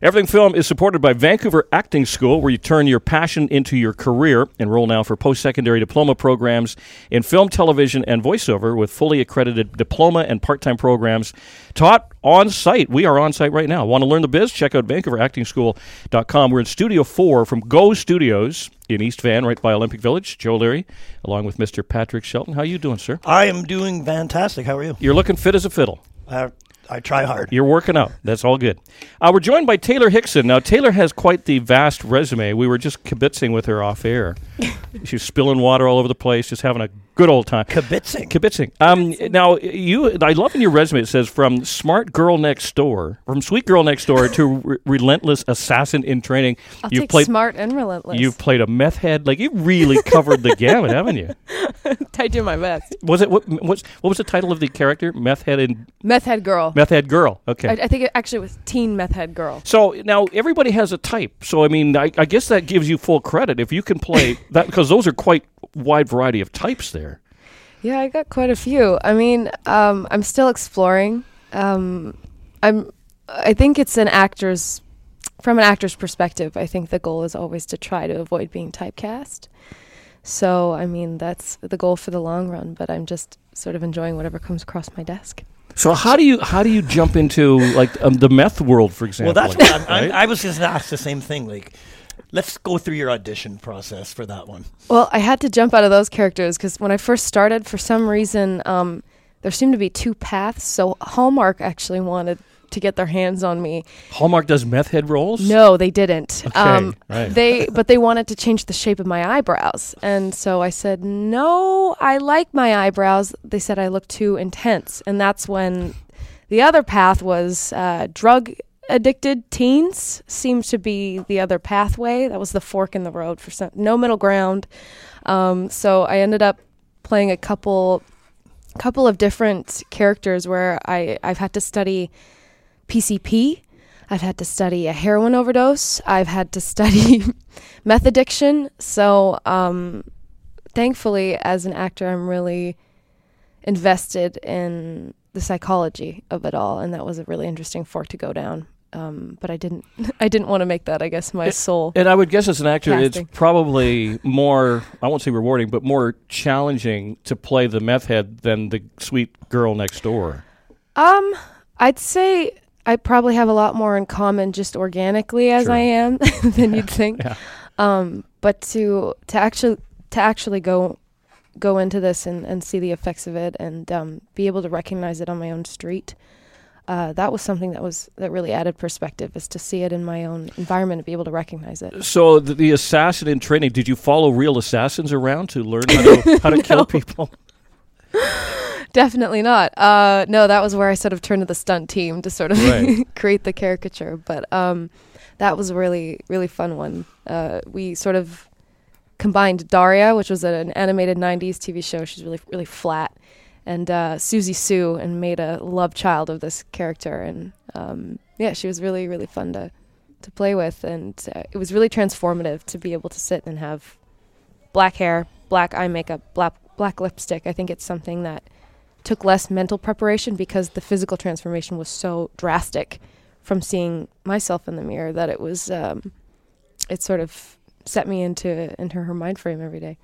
Everything Film is supported by Vancouver Acting School, where you turn your passion into your career. Enroll now for post secondary diploma programs in film, television, and voiceover with fully accredited diploma and part time programs taught on site. We are on site right now. Want to learn the biz? Check out VancouverActingSchool.com. We're in Studio 4 from Go Studios in East Van, right by Olympic Village. Joe Leary, along with Mr. Patrick Shelton. How you doing, sir? I am doing fantastic. How are you? You're looking fit as a fiddle. Uh, I try hard. You're working out. That's all good. Uh, we're joined by Taylor Hickson. Now, Taylor has quite the vast resume. We were just kibitzing with her off air. She's spilling water all over the place, just having a good old time. Kibitzing. Kibitzing. Um, now, you, I love in your resume it says from smart girl next door, from sweet girl next door to re- relentless assassin in training. I'll you've take played. smart and relentless. You've played a meth head. Like you really covered the gamut, haven't you? I do my best. Was it what? What's, what was the title of the character? Meth head and Meth head girl. meth head girl. Okay. I, I think it actually was teen meth head girl. So now everybody has a type. So I mean, I, I guess that gives you full credit if you can play that because those are quite wide variety of types there. Yeah, I got quite a few. I mean, um, I'm still exploring. Um, I'm. I think it's an actor's, from an actor's perspective. I think the goal is always to try to avoid being typecast. So I mean, that's the goal for the long run. But I'm just sort of enjoying whatever comes across my desk. So how do you how do you jump into like um, the meth world, for example? Well, example? that's what I'm, I'm. I was just asked the same thing. Like, let's go through your audition process for that one. Well, I had to jump out of those characters because when I first started, for some reason, um, there seemed to be two paths. So Hallmark actually wanted to get their hands on me. Hallmark does meth head roles. No, they didn't. Um, Okay, right. They, but they wanted to change the shape of my eyebrows, and so I said, "No, I like my eyebrows." They said I look too intense, and that's when the other path was uh, drug addicted teens seemed to be the other pathway. That was the fork in the road for some no middle ground. Um, so I ended up playing a couple couple of different characters where I I've had to study PCP. I've had to study a heroin overdose. I've had to study meth addiction. So, um, thankfully, as an actor, I'm really invested in the psychology of it all, and that was a really interesting fork to go down. Um, but I didn't. I didn't want to make that. I guess my soul. And I would guess as an actor, Casting. it's probably more, I won't say rewarding, but more challenging to play the meth head than the sweet girl next door. Um, I'd say I probably have a lot more in common just organically as Sure. I am than you'd think. Yeah. Um, but to to actually to actually go go into this and, and see the effects of it and um, be able to recognize it on my own street. Uh, that was something that was that really added perspective is to see it in my own environment and be able to recognize it. So the, the assassin in training, did you follow real assassins around to learn how to, how to kill people? Definitely not. Uh, no, that was where I sort of turned to the stunt team to sort of Right. create the caricature. But um, that was a really, really fun one. Uh, we sort of combined Daria, which was an animated '90s TV show. She's really, really flat, and uh, Susie Sue, and made a love child of this character. And um, yeah, she was really, really fun to to play with, and uh, it was really transformative to be able to sit and have black hair, black eye makeup, black black lipstick. I think it's something that took less mental preparation because the physical transformation was so drastic from seeing myself in the mirror that it was um, it sort of set me into into her mind frame every day.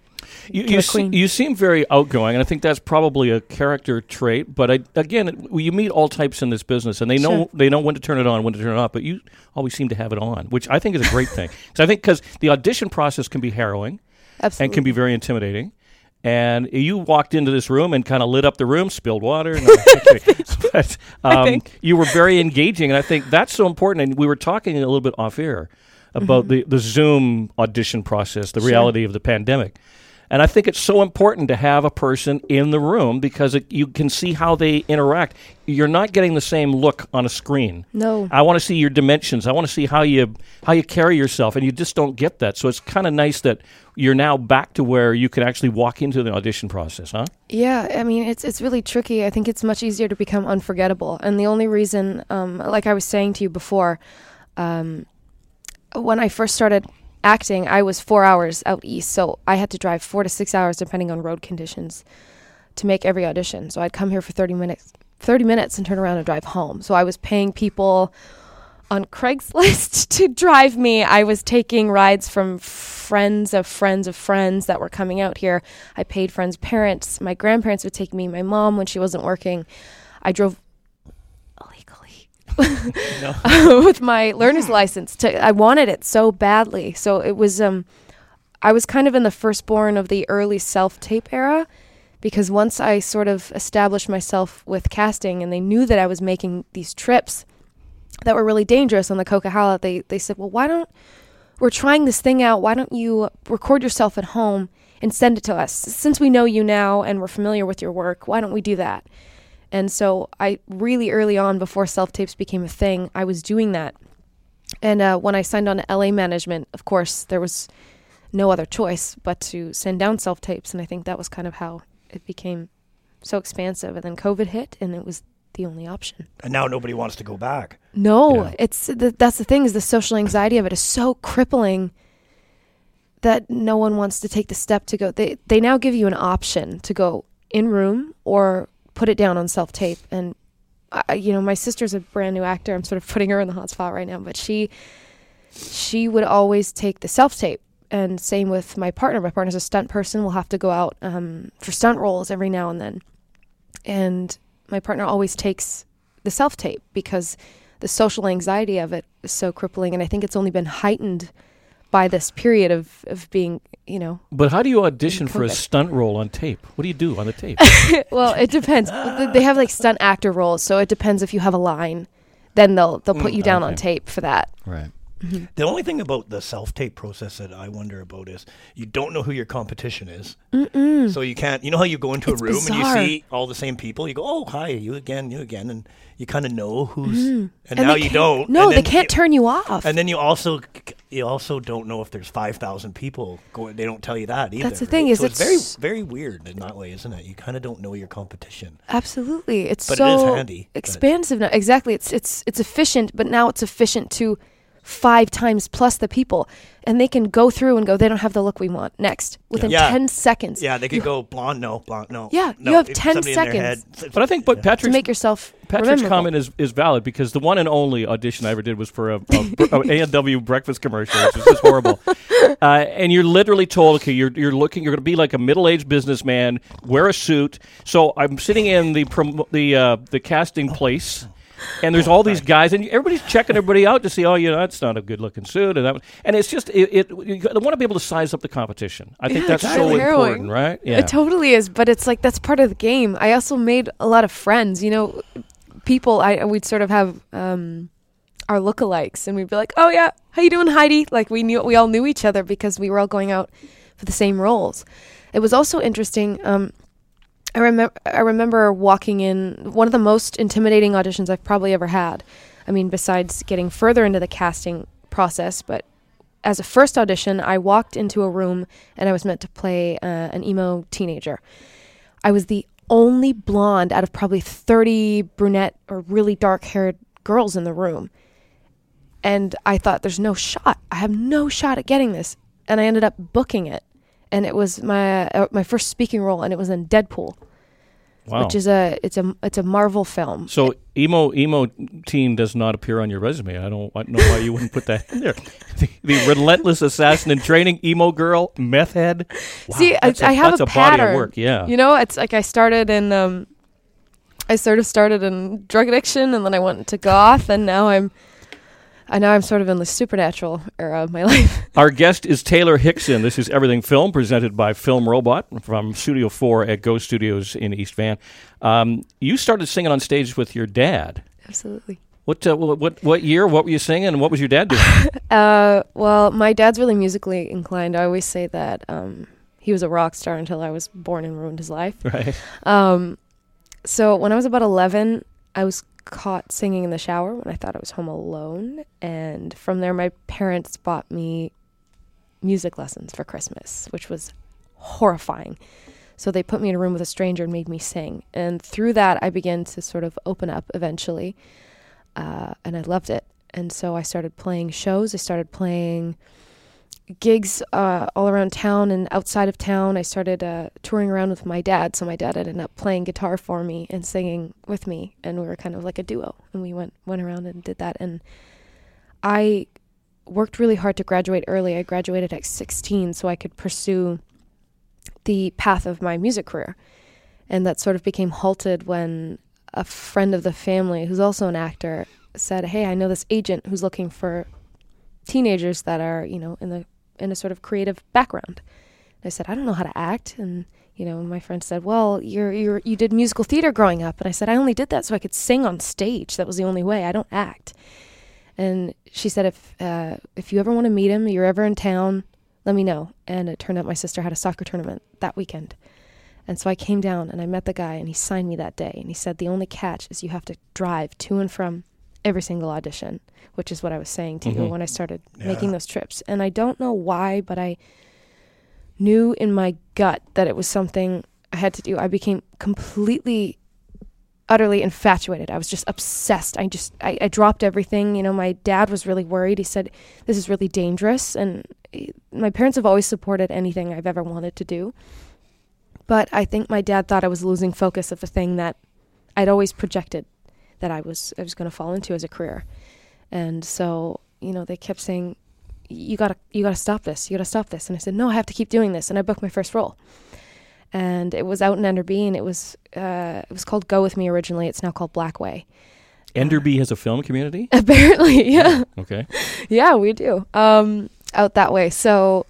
You, you, se- you seem very outgoing, and I think that's probably a character trait. But I, again, it- you meet all types in this business, and they know Sure. they know when to turn it on, when to turn it off. But you always seem to have it on, which I think is a great thing. Because I think because the audition process can be harrowing Absolutely. and can be very intimidating. And you walked into this room and kind of lit up the room, spilled water. No, but, um, you were very engaging, and I think that's so important. And we were talking a little bit off air about the, the Zoom audition process, the Mm-hmm. Sure. reality of the pandemic. And I think it's so important to have a person in the room because it, you can see how they interact. You're not getting the same look on a screen. no. I want to see your dimensions. I want to see how you how you carry yourself, and you just don't get that. So it's kind of nice that you're now back to where you can actually walk into the audition process, huh? Yeah, I mean it's it's really tricky. I think it's much easier to become unforgettable, and the only reason, um, like I was saying to you before, um, when I first started acting, I was four hours out east, so I had to drive four to six hours depending on road conditions to make every audition. So I'd come here for thirty minutes, thirty minutes, and turn around and drive home. So I was paying people on Craigslist to drive me. I was taking rides from friends of friends of friends that were coming out here. I paid friends' parents. My grandparents would take me. My mom, when she wasn't working, I drove with my learner's license. To I wanted it so badly. So it was um, I was kind of in the firstborn of the early self tape era because once I sort of established myself with casting and they knew that I was making these trips that were really dangerous on the Coquihalla, they they said, "Well, why don't we're trying this thing out? Why don't you record yourself at home and send it to us? Since we know you now and we're familiar with your work, why don't we do that?" And so I really early on, before self tapes became a thing, I was doing that. And uh, when I signed on to LA Management, of course, there was no other choice but to send down self tapes, and I think that was kind of how it became so expansive. And then COVID hit, and it was the only option. And now nobody wants to go back. No, it's the, that's the thing is the social anxiety of it is so crippling that no one wants to take the step to go. They they now give you an option to go in room or put it down on self tape. And I, you know, my sister's a brand new actor. I'm sort of putting her in the hot spot right now, but she she would always take the self tape. And same with my partner. My partner's a stunt person. We'll have to go out um, for stunt roles every now and then. And my partner always takes the self tape because the social anxiety of it is so crippling. And I think it's only been heightened by this period of, of being, you know, But how do you audition for a stunt role on tape? What do you do on the tape? well, it depends. They have like stunt actor roles, so it depends if you have a line. Then they'll they'll put mm, you down on tape for that. right. Mm-hmm. The only thing about the self tape process that I wonder about is you don't know who your competition is. So you can't, you know how you go into It's a room bizarre. and you see all the same people? You go, oh, hi, you again, you again. And you kind of know who's, mm-hmm. and, And now you don't. No, and they can't you- turn you off. And then you also you also don't know if there's five thousand people going. They don't tell you that either. That's the thing, right? is so it's it's- very very weird in that way, isn't it? You kind of don't know your competition. Absolutely, it's But it is so handy, expansive now. Exactly, it's it's it's efficient, but now it's efficient to five times plus the people, and they can go through and go. They don't have the look we want. Next, within Yeah. ten seconds. Yeah, they could you- go blonde, no, blonde, no. Yeah, no. you have 10 somebody in their seconds. head. But I think, but to Patrick's make yourself Patrick's rememberable. comment is, is valid because the one and only audition I ever did was for a, a, a A&W breakfast commercial, which is just horrible. Uh, and you're literally told, okay, you're you're looking, you're going to be like a middle aged businessman, wear a suit. So I'm sitting in the prom- the uh, the casting place. And there's all these guys, and everybody's checking everybody out to see, oh, you know, that's not a good looking suit, and that, and it's just, it, it you want to be able to size up the competition. I think Yeah, that's so harrowing. important, right? Yeah. It totally is, but it's like that's part of the game. I also made a lot of friends. You know, people. I we'd sort of have um, our lookalikes, and we'd be like, "Oh yeah, how you doing, Heidi?" Like we knew we all knew each other because we were all going out for the same roles. It was also interesting. Um, I remember I remember walking in one of the most intimidating auditions I've probably ever had. I mean, besides getting further into the casting process, but as a first audition, I walked into a room and I was meant to play uh, an emo teenager. I was the only blonde out of probably 30 brunette or really dark haired girls in the room. And I thought, there's no shot. I have no shot at getting this. And I ended up booking it. And it was my uh, my first speaking role, and it was in Deadpool, wow. which is a it's a it's a Marvel film. So emo emo teen does not appear on your resume. I don't, I know why you wouldn't put that in there. The, the relentless assassin in training, emo girl, meth head. Wow, See, I, a- I have that's a, a body of work. Yeah, You know, it's like I started in um I sort of started in drug addiction and then I went to goth and now I'm I know I'm sort of in the supernatural era of my life. Our guest is Taylor Hickson. This is Everything Film, presented by Film Robot from Studio Four at Go Studios in East Van. Um, you started singing on stage with your dad. Absolutely. What uh, what what year? What were you singing? And what was your dad doing? Uh well, my dad's really musically inclined. I always say that um he was a rock star until I was born and ruined his life. right. Um, so when I was about 11, I was caught singing in the shower when I thought I was home alone. And from there, my parents bought me music lessons for Christmas, which was horrifying. So they put me in a room with a stranger and made me sing. And through that, I began to sort of open up eventually. Uh, and I loved it. And so I started playing shows. I started playing gigs uh, all around town and outside of town. I started uh, touring around with my dad. So my dad ended up playing guitar for me and singing with me, and we were kind of like a duo. And we went went around and did that. And I worked really hard to graduate early. I graduated at 16 so I could pursue the path of my music career. And that sort of became halted when a friend of the family, who's also an actor, said, "Hey, I know this agent who's looking for teenagers that are, you know, in the in a sort of creative background." I said, "I don't know how to act." And you know, my friend said, "Well, you're you're you did musical theater growing up." And I said, "I only did that so I could sing on stage. That was the only way. I don't act." And she said, "If uh, if you ever want to meet him, you're ever in town, let me know." And it turned out my sister had a soccer tournament that weekend. And so I came down and I met the guy and he signed me that day. And he said, the only catch is you have to drive to and from every single audition, which is what I was saying to you Mhm. when I started Yeah. making those trips. And I don't know why, but I knew in my gut that it was something I had to do. I became completely, utterly infatuated. I was just obsessed. I just, I, I dropped everything. You know, my dad was really worried. He said, this is really dangerous. And eh, my parents have always supported anything I've ever wanted to do. But I think my dad thought I was losing focus of the thing that I'd always projected that I was I was going to fall into as a career. And so, you know, they kept saying you got to you got to stop this. You got to stop this. And I said, "No, I have to keep doing this." And I booked my first role. And it was out in Enderby and it was uh, it was called Go With Me originally. It's now called Blackway. Enderby has a film community. Apparently, yeah. Okay. Yeah, we do. Um, out that way. So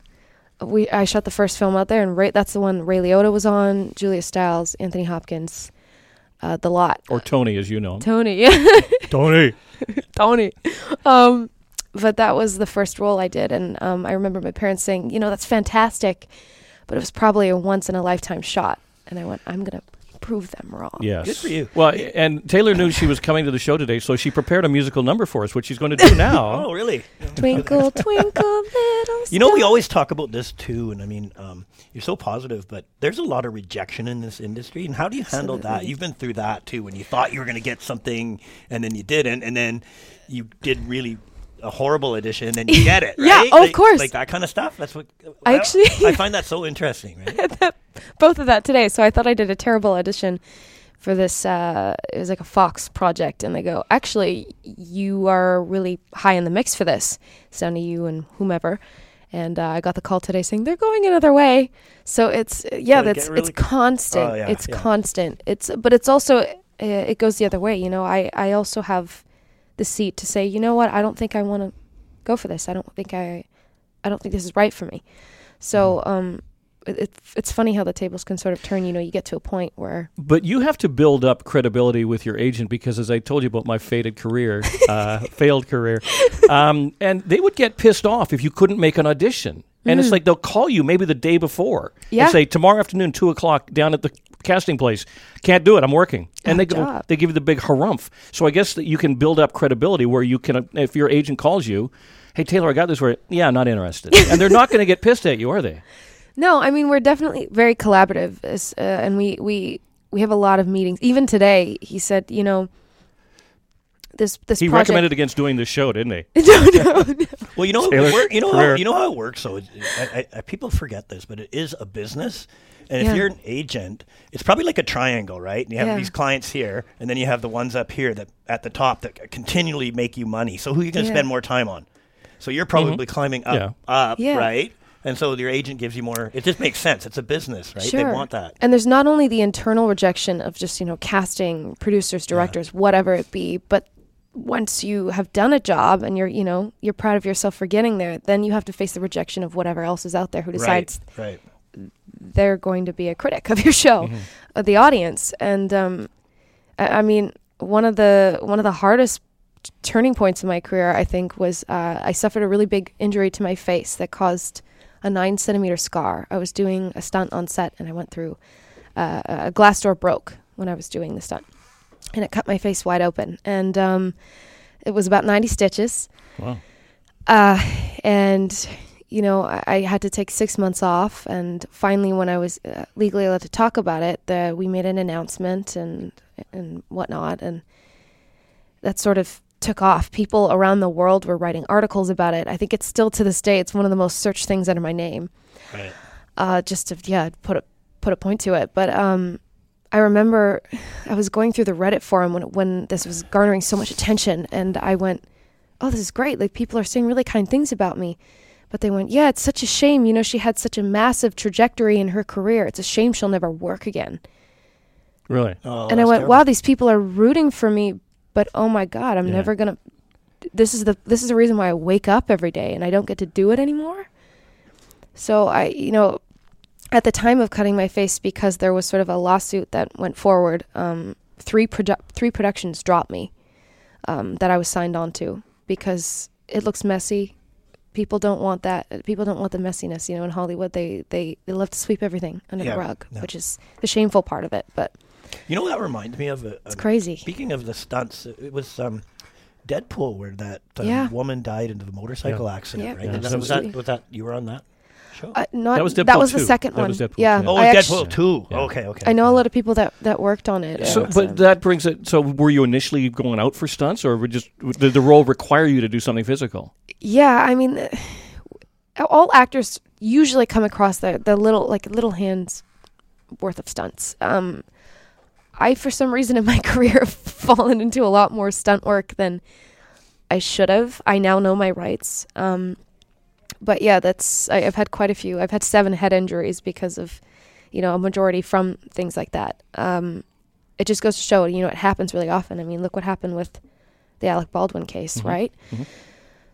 we I shot the first film out there, and right that's the one Ray Liotta was on, Julia Stiles, Anthony Hopkins, uh, the lot, Or Tony, as you know. him. Tony, Tony. Tony. Um, but that was the first role I did, and um, I remember my parents saying, you know, that's fantastic, but it was probably a once in a lifetime shot, and I went, I'm gonna prove them wrong. Yes. Good for you. Well, and Taylor knew she was coming to the show today, so she prepared a musical number for us, which she's going to do now. Oh, really? Twinkle, twinkle, little. You know, we always talk about this too, and I mean, um, you're so positive, but there's a lot of rejection in this industry. And how do you handle that? You've been through that too, when you thought you were going to get something, and then you didn't, and then you did really a horrible edition, and you get it. Yeah, right? oh, of Like- course. like that kind of stuff. That's what I actually- I find that so interesting. Right? both of that today. So I thought I did a terrible audition for this. Uh, it was like a Fox project, and they go, "Actually, you are really high in the mix for this." To you and whomever. And uh, I got the call today saying they're going another way. So it's yeah, Did that's really it's constant. Oh, yeah, it's yeah. constant. It's but it's also uh, it goes the other way. You know, I I also have the seat to say, you know what, I don't think I want to go for this. I don't think I I don't think this is right for me. So Mm-hmm. um, it, it, it's funny how the tables can sort of turn. You know, you get to a point where But you have to build up credibility with your agent because, as I told you about my faded career, uh, failed career, um, and they would get pissed off if you couldn't make an audition. And it's like they'll call you maybe the day before Yeah. and say tomorrow afternoon, two o'clock, down at the casting place. Can't do it. I'm working, and they go, they give you the big harumph. So I guess that you can build up credibility where you can, if your agent calls you, hey Taylor, I got this. Where yeah, I'm not interested, and they're not going to get pissed at you, are they? no, I mean we're definitely very collaborative, uh, and we we we have a lot of meetings. Even today, he said, you know, this this He project. recommended against doing this show, didn't he? no, no, no. Well, you know, Taylor, it work- you know, how, you know how it works. So, it, I, I, I, people forget this, but it is a business. And if you're an agent, it's probably like a triangle, right? And you have Yeah. these clients here, and then you have the ones up here that at the top that continually make you money. So, who are you going to Yeah. spend more time on? So, you're probably mm-hmm. climbing up, Yeah. up, Yeah. right? And so your agent gives you more. It just makes sense. It's a business, right? They want that. And there's not only the internal rejection of just, you know, casting, producers, directors, whatever it be, but once you have done a job and you're, you know, you're proud of yourself for getting there, then you have to face the rejection of whatever else is out there who decides right, right. they're going to be a critic of your show, of the audience. And um, I, I mean, one of the one of the hardest t- turning points in my career, I think, was uh, I suffered a really big injury to my face that caused a nine centimeter scar. I was doing a stunt on set, and I went through uh, a glass door broke when I was doing the stunt, and it cut my face wide open. And um, it was about ninety stitches Wow. uh, and you know I, I had to take six months off and finally when i was uh, legally allowed to talk about it the, we made an announcement and and whatnot and that sort of took off people around the world were writing articles about it i think it's still to this day it's one of the most searched things under my name Right. uh, just to yeah put a put a point to it. But um, I remember I was going through the Reddit forum when when this was garnering so much attention, and I went, oh, this is great. Like people are saying really kind things about me. But they went, yeah, it's such a shame. You know, she had such a massive trajectory in her career. It's a shame she'll never work again. Really? Oh, and I went, terrible. wow, these people are rooting for me, but oh my god, I'm Yeah. never gonna. This is the this is the reason why I wake up every day and I don't get to do it anymore. So I, you know, at the time of cutting my face, because there was sort of a lawsuit that went forward, um, three produ- three productions dropped me um, that I was signed on to because it looks messy. People don't want that. People don't want the messiness. You know, in Hollywood, they they, they love to sweep everything under Yeah, the rug, yeah. which is the shameful part of it. But You know what that reminds me of? Uh, it's crazy. Speaking of the stunts, it it was um, Deadpool where that um, Yeah. woman died in the motorcycle accident, Yeah. right? Yeah. And that- was that was that you were on that show? Uh, not, That was that Deadpool was the 2. second That one. was Deadpool, yeah. yeah. oh, I Deadpool actu- two. Yeah. Okay, okay. I know a lot of people that, that worked on it. So, but that brings it. So, were you initially going out for stunts, or were just did the role require you to do something physical? yeah, I mean, uh, all actors usually come across the the little like little hands worth of stunts. Um, I, for some reason, in my career, have fallen into a lot more stunt work than I should have. I now know my rights. Um, but yeah, that's I, I've had quite a few. I've had seven head injuries because of, you know, a majority from things like that. Um, it just goes to show, you know, it happens really often. I mean, look what happened with the Alec Baldwin case, Mhm. right? Mhm.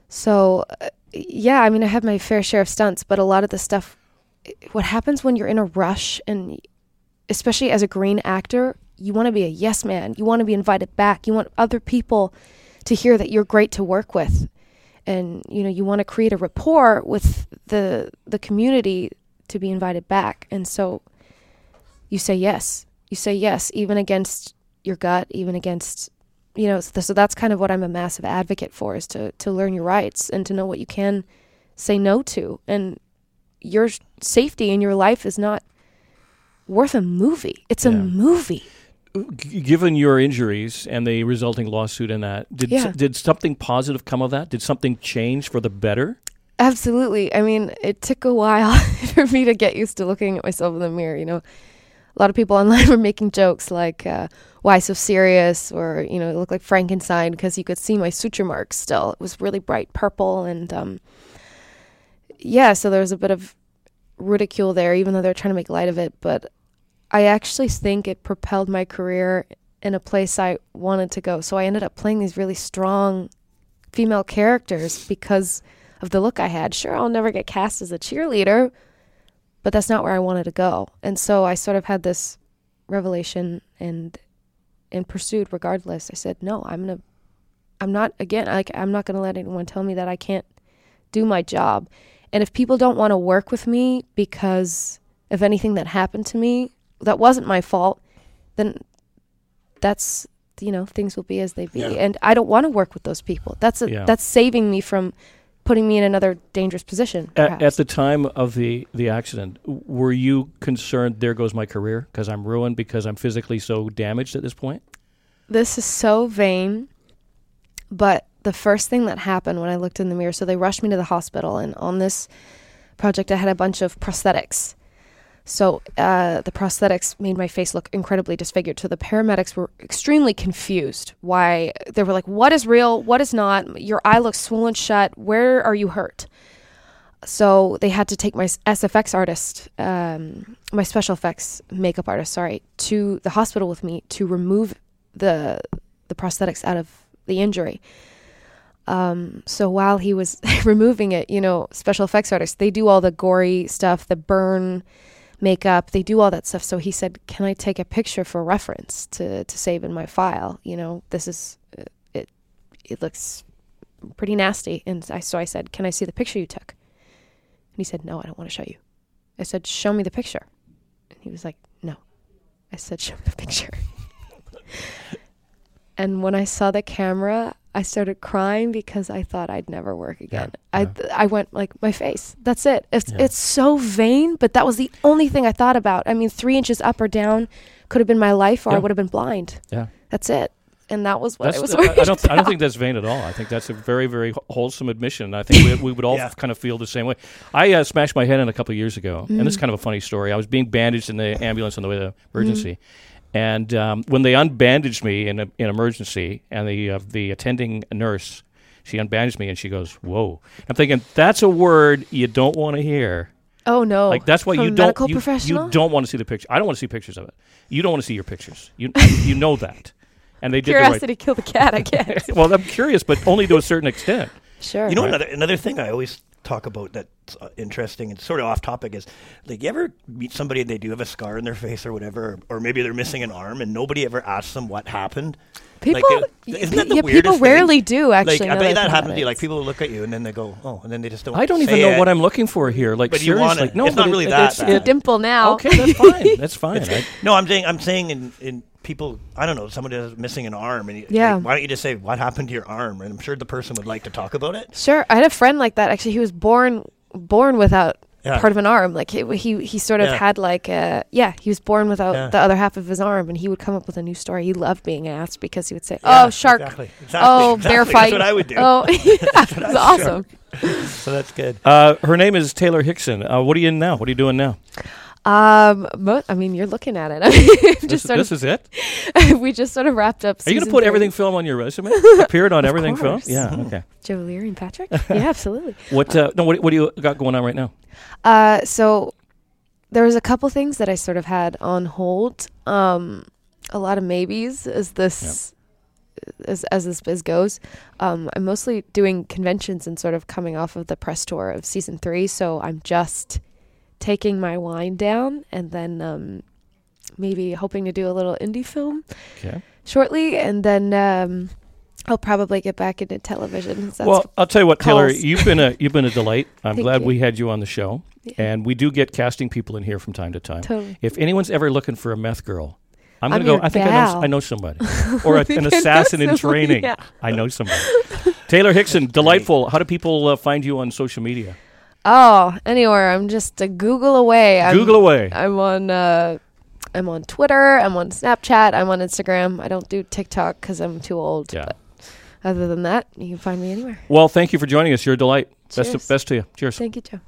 So, uh, yeah, I mean, I had my fair share of stunts, but a lot of the stuff, what happens when you're in a rush and especially as a green actor, you want to be a yes man. You want to be invited back. You want other people to hear that you're great to work with. And you know, you want to create a rapport with the the community to be invited back. And so you say yes. You say yes even against your gut, even against you know, so that's kind of what I'm a massive advocate for is to to learn your rights and to know what you can say no to. And your safety in your life is not worth a movie. It's a movie. Given your injuries and the resulting lawsuit in that, did Yeah. did something positive come of that? Did something change for the better? Absolutely. I mean, it took a while for me to get used to looking at myself in the mirror. You know, a lot of people online were making jokes like, uh, why so serious? Or, you know, it looked like Frankenstein because you could see my suture marks still. It was really bright purple. And, um, yeah, so there was a bit of ridicule there, even though they're trying to make light of it. But I actually think it propelled my career in a place I wanted to go. So I ended up playing these really strong female characters because of the look I had. Sure, I'll never get cast as a cheerleader, but that's not where I wanted to go. And so I sort of had this revelation and and pursued regardless. I said, "No, I'm going to I'm not again, like I'm not going to let anyone tell me that I can't do my job. And if people don't want to work with me because of anything that happened to me that wasn't my fault, then that's you know things will be as they be Yeah. and i don't want to work with those people that's a, Yeah. that's saving me from putting me in another dangerous position At, at the time of the the accident, were you concerned? There goes my career because I'm ruined because I'm physically so damaged at this point. this is so vain but the first thing that happened when i looked in the mirror so they rushed me to the hospital and on this project i had a bunch of prosthetics so uh, the prosthetics made my face look incredibly disfigured. So the paramedics were extremely confused why they were like what is real? What is not? Your eye looks swollen shut. Where are you hurt? So they had to take my SFX artist, um, my special effects makeup artist, sorry, to the hospital with me to remove the the prosthetics out of the injury. Um, so while he was removing it, you know, special effects artists they do all the gory stuff, the burn makeup, they do all that stuff. So he said, "Can I take a picture for reference to to save in my file? You know, this is uh, it. It looks pretty nasty." And I so I said, "Can I see the picture you took?" And he said, No, I don't want to show you. I said, Show me the picture. And he was like, No. I said, Show me the picture. and when I saw the camera, I started crying because I thought I'd never work again. I yeah. I went like my face. That's it. It's Yeah. it's so vain, but that was the only thing I thought about. I mean, three inches up or down could have been my life, or I would have been blind. Yeah. That's it. And that was what That's, I was I, I don't. I don't think that's vain at all. I think that's a very, very wholesome admission. I think we, we would all Yeah. kind of feel the same way. I uh, smashed my head in a couple of years ago, and this is Mm. kind of a funny story. I was being bandaged in the ambulance on the way to emergency, and um, when they unbandaged me in a, in emergency, and the uh, the attending nurse She unbandaged me and she goes, "Whoa!" I'm thinking that's a word you don't want to hear. Oh no! Like that's why From you don't you, you don't want to see the picture. I don't want to see pictures of it. You don't want to see your pictures. You you know that. And they did that. Curiosity killed the cat. I the guess. well, I'm curious, but only to a certain extent. sure. You know, Right. another another thing I always talk about that's uh, interesting and sort of off topic is like you ever meet somebody and they do have a scar in their face or whatever, or, or maybe they're missing an arm and nobody ever asks them what happened. people, like, isn't that the yeah, weirdest people thing? rarely do actually. like I bet that think happens to you. Like people look at you and then they go, oh, and then they just don't. I don't even know it. what I'm looking for here. Like But you seriously, wanna- like, no, it's not really it- that it's- bad. the it- dimple now. okay, that's fine. That's fine. I, No, I'm saying I'm saying in, in people. I don't know. Somebody is missing an arm, and you, Yeah. like, why don't you just say what happened to your arm? And I'm sure the person would like to talk about it. Sure, I had a friend like that. Actually, he was born born without Yeah. part of an arm. Like he he, he sort of Yeah. had like a yeah. He was born without Yeah. the other half of his arm, and he would come up with a new story. He loved being asked because he would say, Yeah, "Oh, shark." Exactly. exactly Oh, exactly. bear That's fight. what I would do. Oh, yeah, it was awesome. So that's good. uh, her name is Taylor Hickson. Uh, what are you in now? What are you doing now? Um, mo- I mean, you're looking at it. I mean, This, just sort this of, is it. we just sort of wrapped up. Are you going to put three. everything film on your resume? Appeared on everything film? course. Yeah. Okay. Joe Leary and Patrick? yeah, absolutely. What? Uh, no. What, what do you got going on right now? Uh, so there was a couple things that I sort of had on hold. Um, a lot of maybes as this as as this biz goes. Um, I'm mostly doing conventions and sort of coming off of the press tour of season three, so I'm just taking my wine down and then um, maybe hoping to do a little indie film Okay. shortly, and then um, I'll probably get back into television. That's well, I'll tell you what, Taylor. You've been a you've been a delight. I'm glad you. we had you on the show, yeah, and we do get casting people in here from time to time. totally. If anyone's ever looking for a meth girl, I'm I'm gonna go. I think I know. I know somebody, or a, an assassin in training. yeah. I know somebody. Taylor Hickson, delightful. How do people uh, find you on social media? Oh, anywhere. I'm just a Google away. I'm, Google away. I'm on. Uh, I'm on Twitter. I'm on Snapchat. I'm on Instagram. I don't do TikTok because I'm too old. Yeah. But other than that, you can find me anywhere. Well, thank you for joining us. You're a delight. Best Cheers. best to you. Cheers. Thank you, Joe.